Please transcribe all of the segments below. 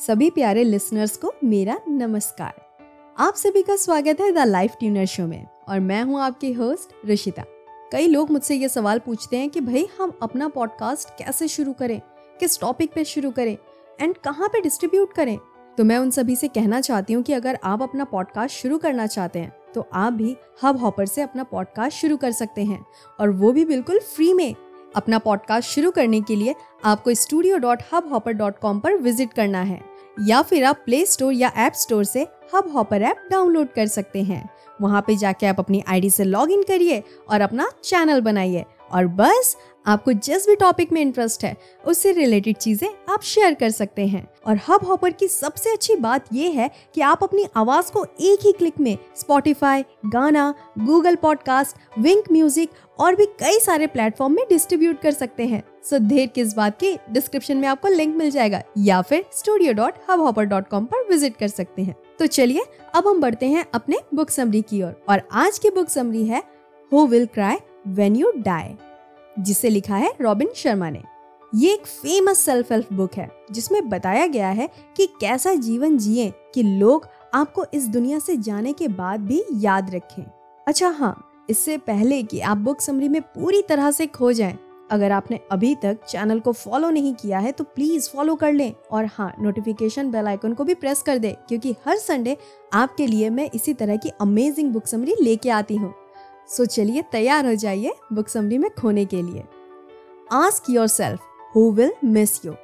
सभी प्यारे लिसनर्स को मेरा नमस्कार। आप सभी का स्वागत है द लाइफ ट्यूनर शो में, और मैं हूँ आपकी होस्ट ऋषिता कई लोग मुझसे ये सवाल पूछते हैं कि भाई, हम अपना पॉडकास्ट कैसे शुरू करें? किस टॉपिक पे शुरू करें? एंड कहाँ पे डिस्ट्रीब्यूट करें? तो मैं उन सभी से कहना चाहती हूँ कि अगर आप अपना पॉडकास्ट शुरू करना चाहते हैं तो आप भी हब हॉपर से अपना पॉडकास्ट शुरू कर सकते हैं। और वो भी बिल्कुल फ्री में। अपना पॉडकास्ट शुरू करने के लिए आपको studio dot Hubhopper dot com पर विज़िट करना है। या फिर आप प्ले स्टोर या ऐप स्टोर से हब हॉपर ऐप डाउनलोड कर सकते हैं। वहाँ पे जाके आप अपनी आईडी से लॉग इन करिए और अपना चैनल बनाइए। और बस, आपको जिस भी टॉपिक में इंटरेस्ट है, उससे रिलेटेड चीज़ें आप शेयर कर सकते हैं। और हब हॉपर की सबसे अच्छी बात यह है कि आप अपनी आवाज़ को एक ही क्लिक में Spotify Gaana Google podcast Wink music और भी कई सारे प्लेटफॉर्म में डिस्ट्रीब्यूट कर सकते हैं। सो देर किस बात की? डिस्क्रिप्शन में आपको लिंक मिल जाएगा या फिर studio dot Hubhopper dot com पर विज़िट कर सकते हैं। तो चलिए अब हम बढ़ते हैं अपने बुक समरी की ओर। और, आज की बुक समरी है who will cry when you die जिसे लिखा है रॉबिन शर्मा ने। ये एक फ़ेमस सेल्फ हेल्प बुक है जिसमें बताया गया है कि कैसा जीवन जिए कि लोग आपको इस दुनिया से जाने के बाद भी याद रखें। अच्छा हाँ इससे पहले कि आप बुक समरी में पूरी तरह से खो जाएँ, अगर आपने अभी तक चैनल को फॉलो नहीं किया है तो प्लीज़ फॉलो कर लें। और हाँ नोटिफिकेशन बेल आइकन को भी प्रेस कर दे, क्योंकि हर संडे आपके लिए मैं इसी तरह की अमेजिंग बुक समरी लेके आती हूँ। सो चलिए तैयार हो जाइए बुक समरी में खोने के लिए। Ask yourself who will miss you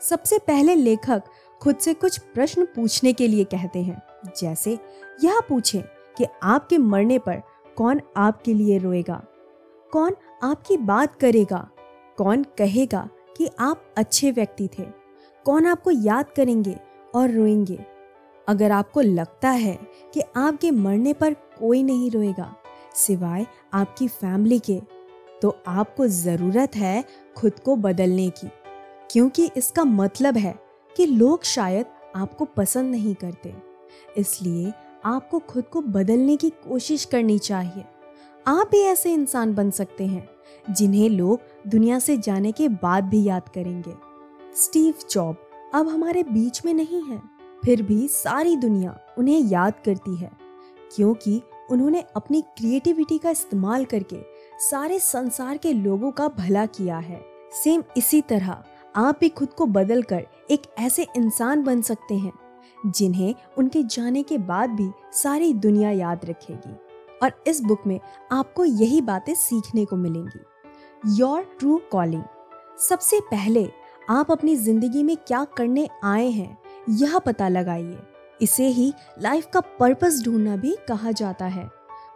सबसे पहले लेखक खुद से कुछ प्रश्न पूछने के लिए कहते हैं। जैसे, यह पूछें कि आपके मरने पर कौन आपके लिए रोएगा? कौन आपकी बात करेगा? कौन कहेगा कि आप अच्छे व्यक्ति थे? कौन आपको याद करेंगे और रोएँगे? अगर आपको लगता है कि आपके मरने पर कोई नहीं रोएगा, सिवाय आपकी फैमिली के तो आपको ज़रूरत है खुद को बदलने की। क्योंकि इसका मतलब है कि लोग शायद आपको पसंद नहीं करते। इसलिए आपको खुद को बदलने की कोशिश करनी चाहिए। आप भी ऐसे इंसान बन सकते हैं, जिन्हें लोग दुनिया से जाने के बाद भी याद करेंगे। स्टीव जॉब अब हमारे बीच में नहीं है। फिर भी सारी दुनिया उन्हें याद करती है, क्योंकि उन्होंने अपनी क्रिएटिविटी का इस्तेमाल करके सारे संसार के लोगों का भला किया है। सेम इसी तरह आप भी खुद को बदल कर एक ऐसे इंसान बन सकते हैं, जिन्हें उनके जाने के बाद भी सारी दुनिया याद रखेगी। और इस बुक में आपको यही बातें सीखने को मिलेंगी। योर ट्रू कॉलिंग सबसे पहले आप अपनी ज़िंदगी में क्या करने आए हैं, यह पता लगाइए। इसे ही लाइफ का पर्पस ढूंढना भी कहा जाता है।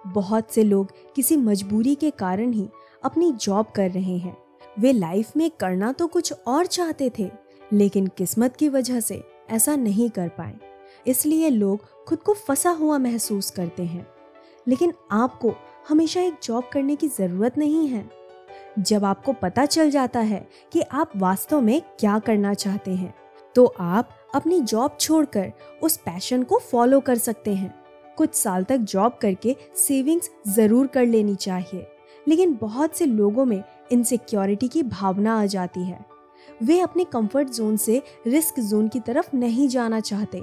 बहुत से लोग किसी मजबूरी के कारण ही अपनी जॉब कर रहे हैं। वे लाइफ में करना तो कुछ और चाहते थे, लेकिन किस्मत की वजह से ऐसा नहीं कर पाए। इसलिए लोग खुद को फंसा हुआ महसूस करते हैं। लेकिन आपको हमेशा एक जॉब करने की ज़रूरत नहीं है। जब आपको पता चल जाता है कि आप वास्तव में क्या करना चाहते हैं तो आप अपनी जॉब छोड़कर उस पैशन को फॉलो कर सकते हैं। कुछ साल तक जॉब करके सेविंग्स ज़रूर कर लेनी चाहिए, लेकिन बहुत से लोगों में इनसिक्योरिटी की भावना आ जाती है। वे अपने कंफर्ट जोन से रिस्क जोन की तरफ़ नहीं जाना चाहते।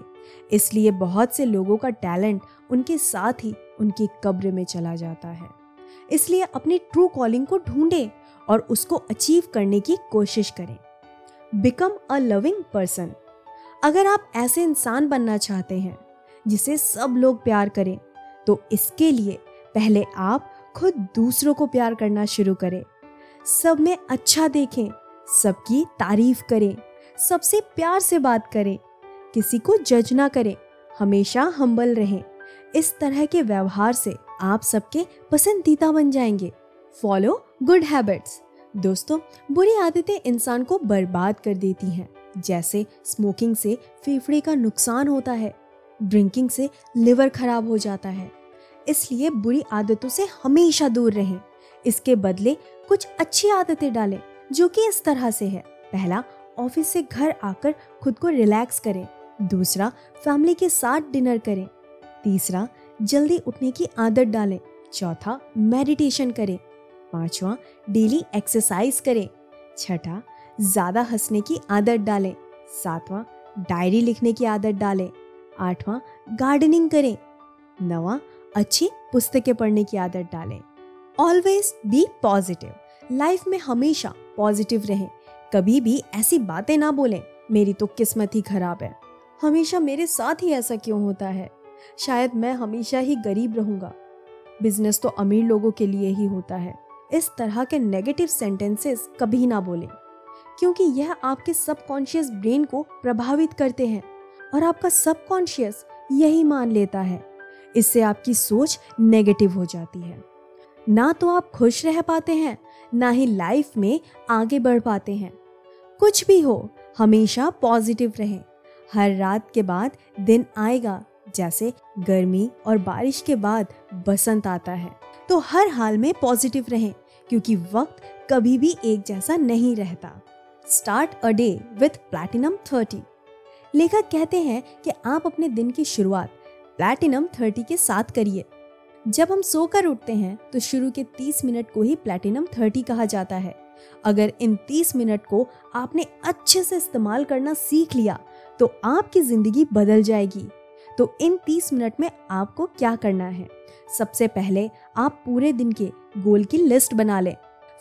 इसलिए बहुत से लोगों का टैलेंट उनके साथ ही उनकी कब्र में चला जाता है। इसलिए अपनी ट्रू कॉलिंग को ढूंढें और उसको अचीव करने की कोशिश करें। बिकम अ लविंग पर्सन अगर आप ऐसे इंसान बनना चाहते हैं, जिसे सब लोग प्यार करें तो इसके लिए पहले आप खुद दूसरों को प्यार करना शुरू करें। सब में अच्छा देखें, सबकी तारीफ़ करें, सबसे प्यार से बात करें किसी को जज ना करें। हमेशा हम्बल रहें। इस तरह के व्यवहार से आप सबके पसंदीदा बन जाएँगे। फॉलो गुड हैबिट्स दोस्तों, बुरी आदतें इंसान को बर्बाद कर देती हैं। जैसे स्मोकिंग से फेफड़े का नुकसान होता है। ड्रिंकिंग से लिवर खराब हो जाता है। इसलिए बुरी आदतों से हमेशा दूर रहें। इसके बदले कुछ अच्छी आदतें डालें, जो कि इस तरह से है। पहला, ऑफ़िस से घर आकर खुद को रिलैक्स करें। दूसरा फैमिली के साथ डिनर करें। तीसरा, जल्दी उठने की आदत डालें। चौथा मेडिटेशन करें। पांचवा डेली एक्सरसाइज करें। छठा, ज़्यादा हंसने की आदत डालें। सातवां डायरी लिखने की आदत डालें। आठवां गार्डनिंग करें। नवा, अच्छी पुस्तकें पढ़ने की आदत डालें। ऑलवेज बी पॉजिटिव लाइफ में हमेशा पॉजिटिव रहें। कभी भी ऐसी बातें ना बोलें, मेरी तो किस्मत ही खराब है। हमेशा मेरे साथ ही ऐसा क्यों होता है? शायद मैं हमेशा ही गरीब रहूँगा। बिज़नेस तो अमीर लोगों के लिए ही होता है। इस तरह के नेगेटिव सेंटेंसेस कभी ना बोलें, क्योंकि यह आपके सबकॉन्शियस ब्रेन को प्रभावित करते हैं और आपका सबकॉन्शियस यही मान लेता है। इससे आपकी सोच नेगेटिव हो जाती है। ना तो आप खुश रह पाते हैं, ना ही लाइफ में आगे बढ़ पाते हैं। कुछ भी हो, हमेशा पॉजिटिव रहें। हर रात के बाद दिन आएगा, जैसे गर्मी और बारिश के बाद बसंत आता है। तो हर हाल में पॉजिटिव रहें, क्योंकि वक्त कभी भी एक जैसा नहीं रहता। Start a day with platinum thirty लेखक कहते हैं कि आप अपने दिन की शुरुआत प्लैटिनम थर्टी के साथ करिए। जब हम सोकर उठते हैं तो शुरू के 30 मिनट को ही प्लैटिनम 30 कहा जाता है। अगर इन 30 मिनट को आपने अच्छे से इस्तेमाल करना सीख लिया तो आपकी ज़िंदगी बदल जाएगी। तो इन 30 मिनट में आपको क्या करना है? सबसे पहले आप पूरे दिन के गोल की लिस्ट बना लें।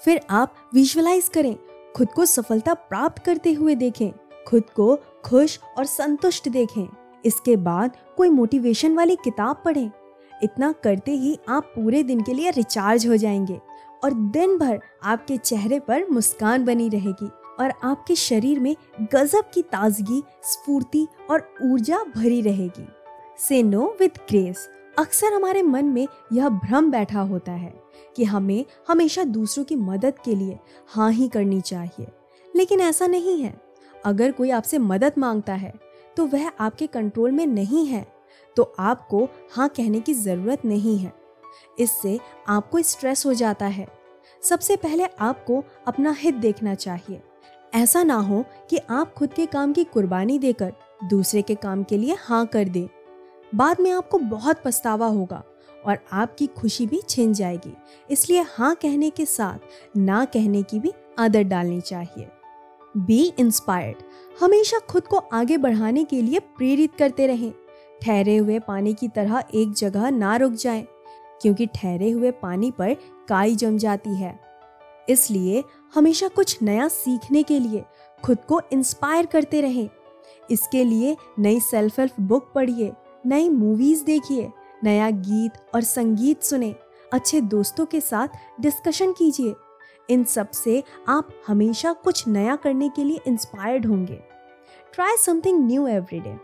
फिर आप विजुअलाइज करें। खुद को सफलता प्राप्त करते हुए देखें। खुद को खुश और संतुष्ट देखें। इसके बाद कोई मोटिवेशन वाली किताब पढ़ें। इतना करते ही आप पूरे दिन के लिए रिचार्ज हो जाएँगे और दिन भर आपके चेहरे पर मुस्कान बनी रहेगी। और आपके शरीर में गजब की ताजगी, स्फूर्ति और ऊर्जा भरी रहेगी। से नो विद ग्रेस अक्सर हमारे मन में यह भ्रम बैठा होता है कि हमें हमेशा दूसरों की मदद के लिए हाँ ही करनी चाहिए। लेकिन ऐसा नहीं है। अगर कोई आपसे मदद माँगता है तो वह आपके कंट्रोल में नहीं है। तो आपको हाँ कहने की ज़रूरत नहीं है। इससे आपको स्ट्रेस हो जाता है। सबसे पहले आपको अपना हित देखना चाहिए। ऐसा ना हो कि आप खुद के काम की कुर्बानी देकर दूसरे के काम के लिए हाँ कर दें। बाद में आपको बहुत पछतावा होगा और आपकी खुशी भी छिन जाएगी। इसलिए हाँ कहने के साथ ना कहने की भी आदत डालनी चाहिए। बी इंस्पायर्ड हमेशा खुद को आगे बढ़ाने के लिए प्रेरित करते रहें। ठहरे हुए पानी की तरह एक जगह ना रुक जाएँ, क्योंकि ठहरे हुए पानी पर काई जम जाती है। इसलिए हमेशा कुछ नया सीखने के लिए खुद को इंस्पायर करते रहें। इसके लिए नई सेल्फ हेल्प बुक पढ़िए, नई मूवीज़ देखिए, नया गीत और संगीत सुने, अच्छे दोस्तों के साथ डिस्कशन कीजिए। इन सबसे आप हमेशा कुछ नया करने के लिए इंस्पायर्ड होंगे। Try something new every day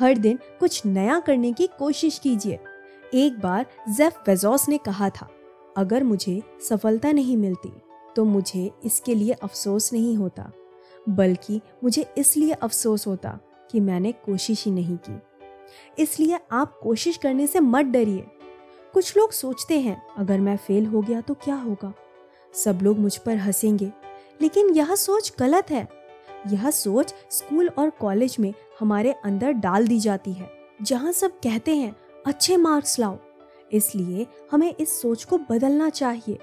हर दिन कुछ नया करने की कोशिश कीजिए। एक बार जेफ वेजोस ने कहा था, अगर मुझे सफलता नहीं मिलती तो मुझे इसके लिए अफसोस नहीं होता, बल्कि मुझे इसलिए अफसोस होता कि मैंने कोशिश ही नहीं की। इसलिए आप कोशिश करने से मत डरिए। कुछ लोग सोचते हैं, अगर मैं फेल हो गया तो क्या होगा? सब लोग मुझ पर हंसेंगे, लेकिन यह सोच गलत है। यह सोच स्कूल और कॉलेज में हमारे अंदर डाल दी जाती है, जहाँ सब कहते हैं, अच्छे मार्क्स लाओ। इसलिए हमें इस सोच को बदलना चाहिए।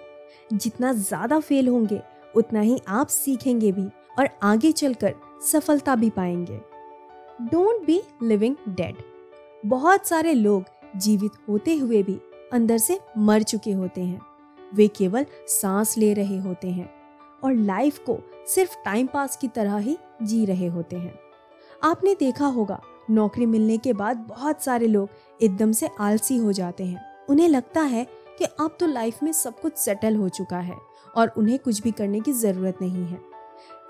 जितना ज़्यादा फेल होंगे, उतना ही आप सीखेंगे भी और आगे चलकर सफलता भी पाएँगे। डोंट बी लिविंग डेड बहुत सारे लोग जीवित होते हुए भी अंदर से मर चुके होते हैं। वे केवल सांस ले रहे होते हैं और लाइफ को सिर्फ़ टाइम पास की तरह ही जी रहे होते हैं। आपने देखा होगा, नौकरी मिलने के बाद बहुत सारे लोग एकदम से आलसी हो जाते हैं। उन्हें लगता है कि अब तो लाइफ में सब कुछ सेटल हो चुका है और उन्हें कुछ भी करने की ज़रूरत नहीं है।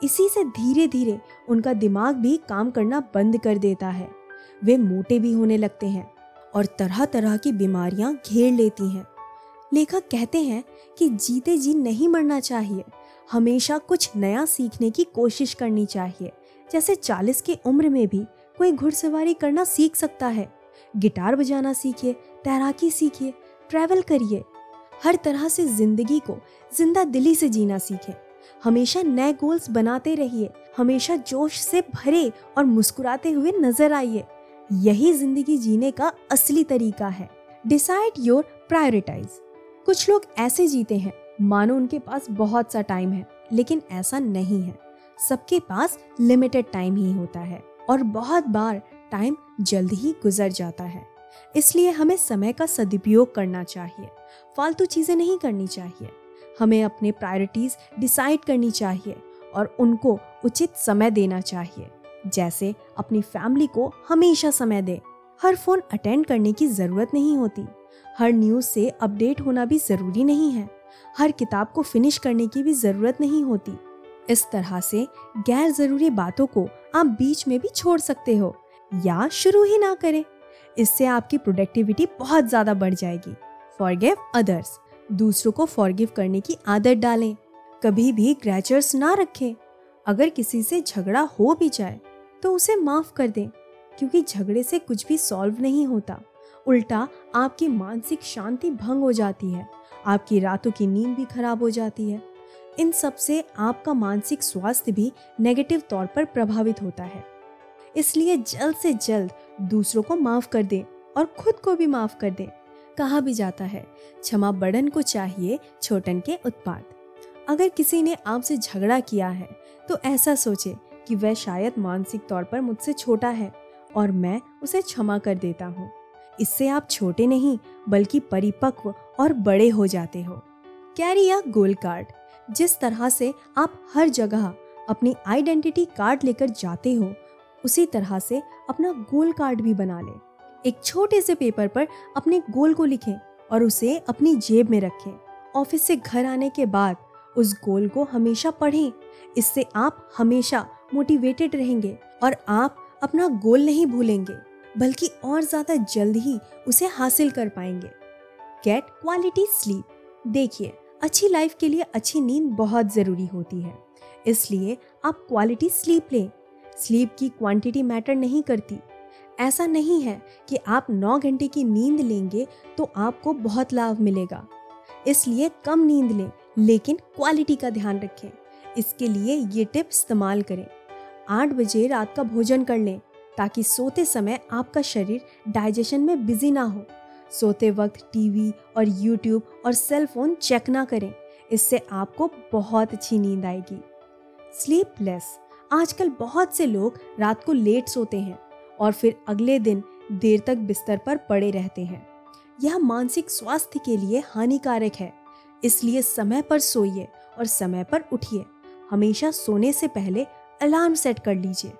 इसी से धीरे धीरे उनका दिमाग भी काम करना बंद कर देता है। वे मोटे भी होने लगते हैं और तरह तरह की बीमारियाँ घेर लेती हैं। लेखक कहते हैं कि जीते जी नहीं मरना चाहिए, हमेशा कुछ नया सीखने की कोशिश करनी चाहिए। जैसे चालीस की उम्र में भी कोई घुड़सवारी करना सीख सकता है, गिटार बजाना सीखिए, तैराकी सीखिए ट्रैवल करिए। हर तरह से ज़िंदगी को ज़िंदा दिली से जीना सीखें। हमेशा नए गोल्स बनाते रहिए। हमेशा जोश से भरे और मुस्कुराते हुए नज़र आइए। यही ज़िंदगी जीने का असली तरीका है। डिसाइड योर प्रायोरिटाइज कुछ लोग ऐसे जीते हैं, मानो उनके पास बहुत सा टाइम है, लेकिन ऐसा नहीं है। सबके पास लिमिटेड टाइम ही होता है और बहुत बार टाइम जल्द ही गुजर जाता है। इसलिए हमें समय का सदुपयोग करना चाहिए। फालतू चीज़ें नहीं करनी चाहिए। हमें अपने प्रायोरिटीज़ डिसाइड करनी चाहिए और उनको उचित समय देना चाहिए। जैसे अपनी फैमिली को हमेशा समय दे। हर फ़ोन अटेंड करने की ज़रूरत नहीं होती। हर न्यूज़ से अपडेट होना भी ज़रूरी नहीं है। हर किताब को फिनिश करने की भी ज़रूरत नहीं होती। इस तरह से गैर ज़रूरी बातों को आप बीच में भी छोड़ सकते हो या शुरू ही ना करें। इससे आपकी प्रोडक्टिविटी बहुत ज़्यादा बढ़ जाएगी। फॉरगिव अदर्स दूसरों को फॉरगिव करने की आदत डालें। कभी भी ग्रैचर्स ना रखें। अगर किसी से झगड़ा हो भी जाए तो उसे माफ़ कर दें, क्योंकि झगड़े से कुछ भी सॉल्व नहीं होता। उल्टा, आपकी मानसिक शांति भंग हो जाती है। आपकी रातों की नींद भी खराब हो जाती है। इन सबसे आपका मानसिक स्वास्थ्य भी नेगेटिव तौर पर प्रभावित होता है। इसलिए जल्द से जल्द दूसरों को माफ़ कर दें और खुद को भी माफ़ कर दें, कहा भी जाता है, क्षमा बड़न को चाहिए छोटन के उत्पाद अगर किसी ने आपसे झगड़ा किया है तो ऐसा सोचे कि वह शायद मानसिक तौर पर मुझसे छोटा है और मैं उसे क्षमा कर देता हूँ। इससे आप छोटे नहीं, बल्कि परिपक्व और बड़े हो जाते हो। कैरी अ गोल कार्ड, जिस तरह से आप हर जगह अपनी आइडेंटिटी कार्ड लेकर जाते हो उसी तरह से अपना गोल कार्ड भी बना लें। एक छोटे से पेपर पर अपने गोल को लिखें और उसे अपनी जेब में रखें। ऑफ़िस से घर आने के बाद उस गोल को हमेशा पढ़ें। इससे आप हमेशा मोटिवेटेड रहेंगे और आप अपना गोल नहीं भूलेंगे, बल्कि और ज़्यादा जल्द ही उसे हासिल कर पाएँगे। गेट क्वालिटी स्लीप देखिए, अच्छी लाइफ के लिए अच्छी नींद बहुत ज़रूरी होती है। इसलिए आप क्वालिटी स्लीप लें। स्लीप की क्वांटिटी मैटर नहीं करती। ऐसा नहीं है कि आप नौ घंटे की नींद लेंगे तो आपको बहुत लाभ मिलेगा। इसलिए कम नींद लें, लेकिन क्वालिटी का ध्यान रखें। इसके लिए ये टिप इस्तेमाल करें। आठ बजे रात का भोजन कर लें, ताकि सोते समय आपका शरीर डाइजेशन में बिज़ी ना हो। सोते वक्त टीवी और यूट्यूब और सेल फ़ोन चेक ना करें, इससे आपको बहुत अच्छी नींद आएगी। स्लीपलेस आजकल बहुत से लोग रात को लेट सोते हैं और फिर अगले दिन देर तक बिस्तर पर पड़े रहते हैं। यह मानसिक स्वास्थ्य के लिए हानिकारक है। इसलिए समय पर सोइए और समय पर उठिए। हमेशा सोने से पहले अलार्म सेट कर लीजिए।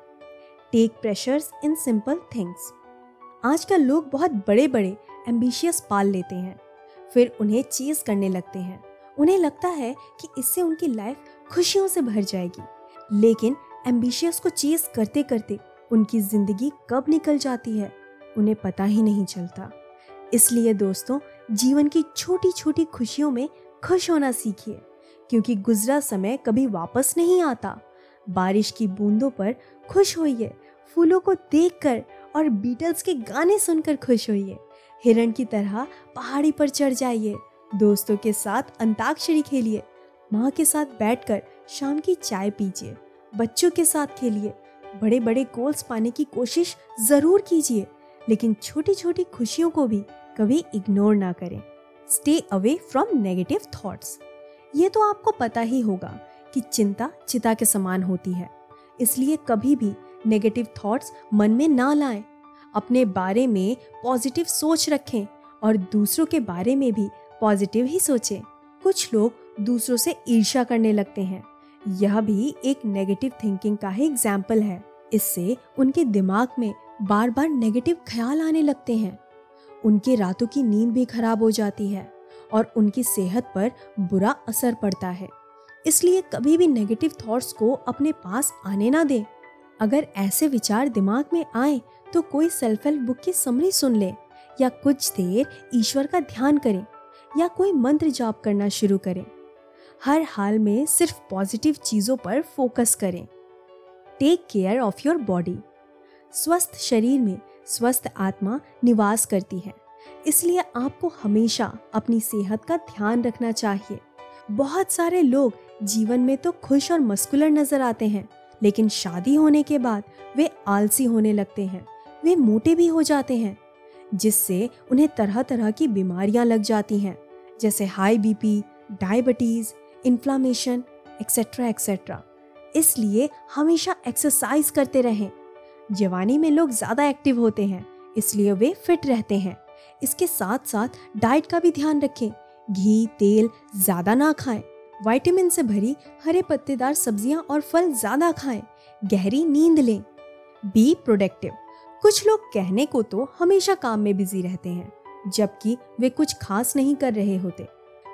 Take pressures in simple things आजकल लोग बहुत बड़े बड़े एम्बिशियस पाल लेते हैं। फिर उन्हें चीज़ करने लगते हैं। उन्हें लगता है कि इससे उनकी लाइफ खुशियों से भर जाएगी। लेकिन एम्बिशियस को चीज़ करते करते उनकी ज़िंदगी कब निकल जाती है, उन्हें पता ही नहीं चलता। इसलिए दोस्तों, जीवन की छोटी छोटी खुशियों में खुश होना सीखिए, क्योंकि गुजरा समय कभी वापस नहीं आता। बारिश की बूंदों पर खुश होइए, फूलों को देखकर और बीटल्स के गाने सुनकर खुश होइए। हिरण की तरह पहाड़ी पर चढ़ जाइए, दोस्तों के साथ अंताक्षरी खेलिए, माँ के साथ बैठकर शाम की चाय पीजिए। बच्चों के साथ खेलिए बड़े बड़े गोल्स पाने की कोशिश ज़रूर कीजिए, लेकिन छोटी छोटी खुशियों को भी कभी इग्नोर ना करें। Stay away from negative thoughts ये तो आपको पता ही होगा कि चिंता चिता के समान होती है। इसलिए कभी भी नेगेटिव थॉट्स मन में ना लाएँ। अपने बारे में पॉजिटिव सोच रखें और दूसरों के बारे में भी पॉजिटिव ही सोचें। कुछ लोग दूसरों से ईर्ष्या करने लगते हैं। यह भी एक नेगेटिव थिंकिंग का ही एग्ज़ाम्पल है। इससे उनके दिमाग में बार बार नेगेटिव ख्याल आने लगते हैं। उनके रातों की नींद भी खराब हो जाती है और उनकी सेहत पर बुरा असर पड़ता है। इसलिए कभी भी नेगेटिव थॉट्स को अपने पास आने ना दें। अगर ऐसे विचार दिमाग में आए तो कोई सेल्फ हेल्प बुक की समरी सुन ले, या कुछ देर ईश्वर का ध्यान करें, या कोई मंत्र जाप करना शुरू करें। हर हाल में सिर्फ़ पॉजिटिव चीज़ों पर फोकस करें। Take care of your body स्वस्थ शरीर में स्वस्थ आत्मा निवास करती है। इसलिए आपको हमेशा अपनी सेहत का ध्यान रखना चाहिए। बहुत सारे लोग जीवन में तो खुश और मस्कुलर नज़र आते हैं, लेकिन शादी होने के बाद वे आलसी होने लगते हैं। वे मोटे भी हो जाते हैं, जिससे उन्हें तरह तरह की बीमारियाँ लग जाती हैं, जैसे high BP diabetes inflammation etcetera etcetera इसलिए हमेशा एक्सरसाइज करते रहें। जवानी में लोग ज़्यादा एक्टिव होते हैं, इसलिए वे फिट रहते हैं। इसके साथ साथ डाइट का भी ध्यान रखें। घी, तेल ज़्यादा ना खाएँ। विटामिन से भरी हरे पत्तेदार सब्ज़ियाँ और फल ज़्यादा खाएँ। गहरी नींद लें। बी प्रोडक्टिव कुछ लोग कहने को तो हमेशा काम में बिज़ी रहते हैं, जबकि वे कुछ खास नहीं कर रहे होते।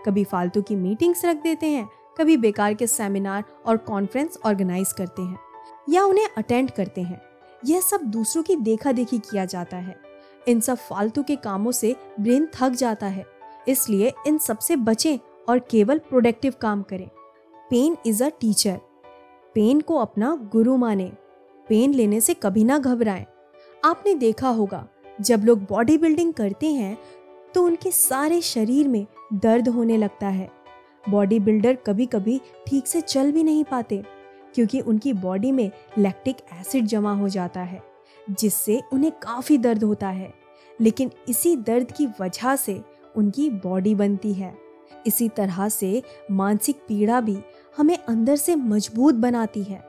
कभी फालतू की मीटिंग्स रख देते हैं, कभी बेकार के सेमिनार और कॉन्फ्रेंस ऑर्गेनाइज करते हैं, या उन्हें अटेंड करते हैं। यह सब दूसरों की देखा देखी किया जाता है। इन सब फालतू के कामों से ब्रेन थक जाता है, इसलिए इन सबसे बचें और केवल प्रोडक्टिव काम करें। Pain is a teacher. Pain को अपना गुरु माने। पेन लेने से कभी ना घबराएँ। आपने देखा होगा, जब लोग बॉडी बिल्डिंग करते हैं तो उनके सारे शरीर में दर्द होने लगता है। बॉडी बिल्डर कभी कभी ठीक से चल भी नहीं पाते, क्योंकि उनकी बॉडी में लैक्टिक एसिड जमा हो जाता है, जिससे उन्हें काफ़ी दर्द होता है। लेकिन इसी दर्द की वजह से उनकी बॉडी बनती है। इसी तरह से मानसिक पीड़ा भी हमें अंदर से मज़बूत बनाती है।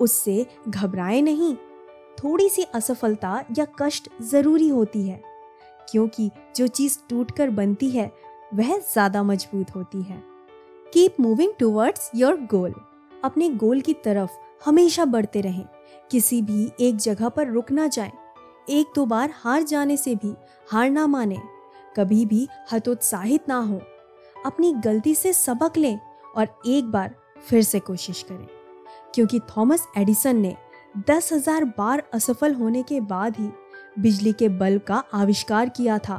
उससे घबराए नहीं थोड़ी सी असफलता या कष्ट ज़रूरी होती है। क्योंकि जो चीज़ टूट कर बनती है, वह ज़्यादा मज़बूत होती है। Keep moving towards your goal अपने गोल की तरफ़ हमेशा बढ़ते रहें। किसी भी एक जगह पर रुक ना जाए। एक दो बार हार जाने से भी हार ना माने। कभी भी हतोत्साहित ना हो। अपनी गलती से सबक लें और एक बार फिर से कोशिश करें। क्योंकि थॉमस एडिसन ने दस हज़ार बार असफल होने के बाद ही बिजली के बल्ब का आविष्कार किया था।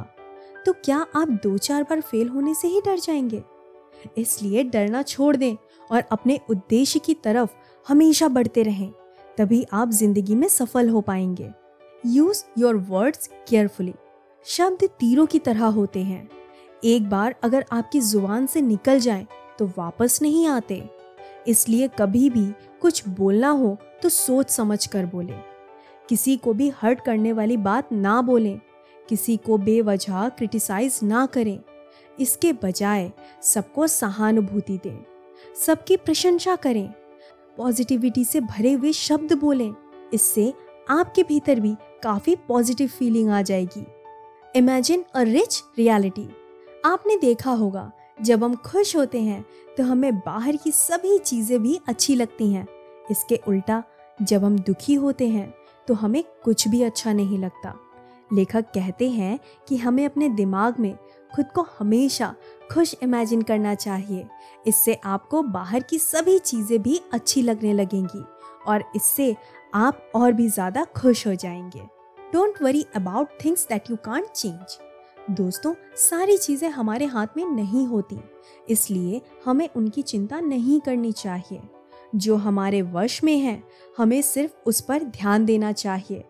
तो क्या आप दो चार बार फेल होने से ही डर जाएँगे? इसलिए डरना छोड़ दें और अपने उद्देश्य की तरफ़ हमेशा बढ़ते रहें, तभी आप ज़िंदगी में सफल हो पाएँगे। यूज़ योर वर्ड्स केयरफुली शब्द तीरों की तरह होते हैं। एक बार अगर आपकी ज़ुबान से निकल जाए तो वापस नहीं आते। इसलिए कभी भी कुछ बोलना हो तो सोच समझ कर बोले। किसी को भी हर्ट करने वाली बात ना बोलें, किसी को बेवजह क्रिटिसाइज ना करें। इसके बजाय सबको सहानुभूति दें, सबकी प्रशंसा करें, पॉजिटिविटी से भरे हुए शब्द बोलें। इससे आपके भीतर भी काफ़ी पॉजिटिव फीलिंग आ जाएगी। Imagine a rich reality. आपने देखा होगा, जब हम खुश होते हैं तो हमें बाहर की सभी चीज़ें भी अच्छी लगती हैं। इसके उल्टा, जब हम दुखी होते हैं तो हमें कुछ भी अच्छा नहीं लगता। लेखक कहते हैं कि हमें अपने दिमाग में खुद को हमेशा खुश इमेजिन करना चाहिए। इससे आपको बाहर की सभी चीज़ें भी अच्छी लगने लगेंगी और इससे आप और भी ज़्यादा खुश हो जाएँगे। Don't worry about things that you can't change दोस्तों, सारी चीज़ें हमारे हाथ में नहीं होती, इसलिए हमें उनकी चिंता नहीं करनी चाहिए। जो हमारे वश में है, हमें सिर्फ़ उस पर ध्यान देना चाहिए।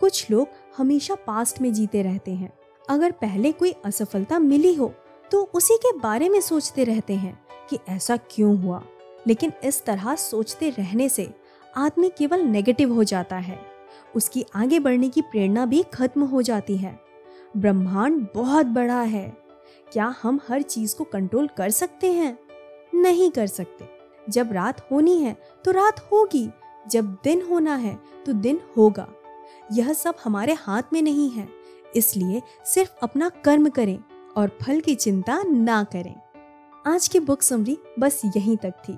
कुछ लोग हमेशा पास्ट में जीते रहते हैं। अगर पहले कोई असफलता मिली हो तो उसी के बारे में सोचते रहते हैं कि ऐसा क्यों हुआ। लेकिन इस तरह सोचते रहने से आदमी केवल नेगेटिव हो जाता है। उसकी आगे बढ़ने की प्रेरणा भी खत्म हो जाती है। ब्रह्मांड बहुत बड़ा है। क्या हम हर चीज़ को कंट्रोल कर सकते हैं? नहीं कर सकते। जब रात होनी है तो रात होगी। जब दिन होना है तो दिन होगा। यह सब हमारे हाथ में नहीं है, इसलिए सिर्फ़ अपना कर्म करें और फल की चिंता ना करें। आज की बुक समरी बस यहीं तक थी।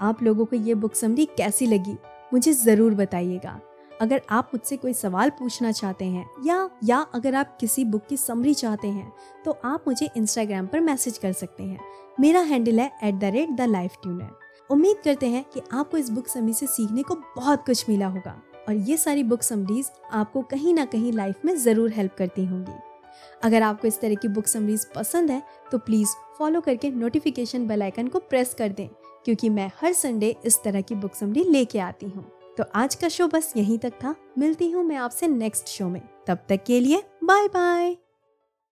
आप लोगों को ये बुक समरी कैसी लगी, मुझे ज़रूर बताइएगा। अगर आप मुझसे कोई सवाल पूछना चाहते हैं, या या अगर आप किसी बुक की समरी चाहते हैं तो आप मुझे इंस्टाग्राम पर मैसेज कर सकते हैं। मेरा हैंडल है at the rate the life tuner उम्मीद करते हैं कि आपको इस बुक समरी से सीखने को बहुत कुछ मिला होगा और ये सारी बुक समरीज आपको कहीं ना कहीं लाइफ में ज़रूर हेल्प करती होंगी। अगर आपको इस तरह की बुक समरीज पसंद है तो प्लीज़ फॉलो करके नोटिफिकेशन बेल आइकन को प्रेस कर दें, क्योंकि मैं हर संडे इस तरह की बुक समरी लेके आती हूँ। तो आज का शो बस यहीं तक था। मिलती हूँ मैं आपसे नेक्स्ट शो में। तब तक के लिए बाय बाय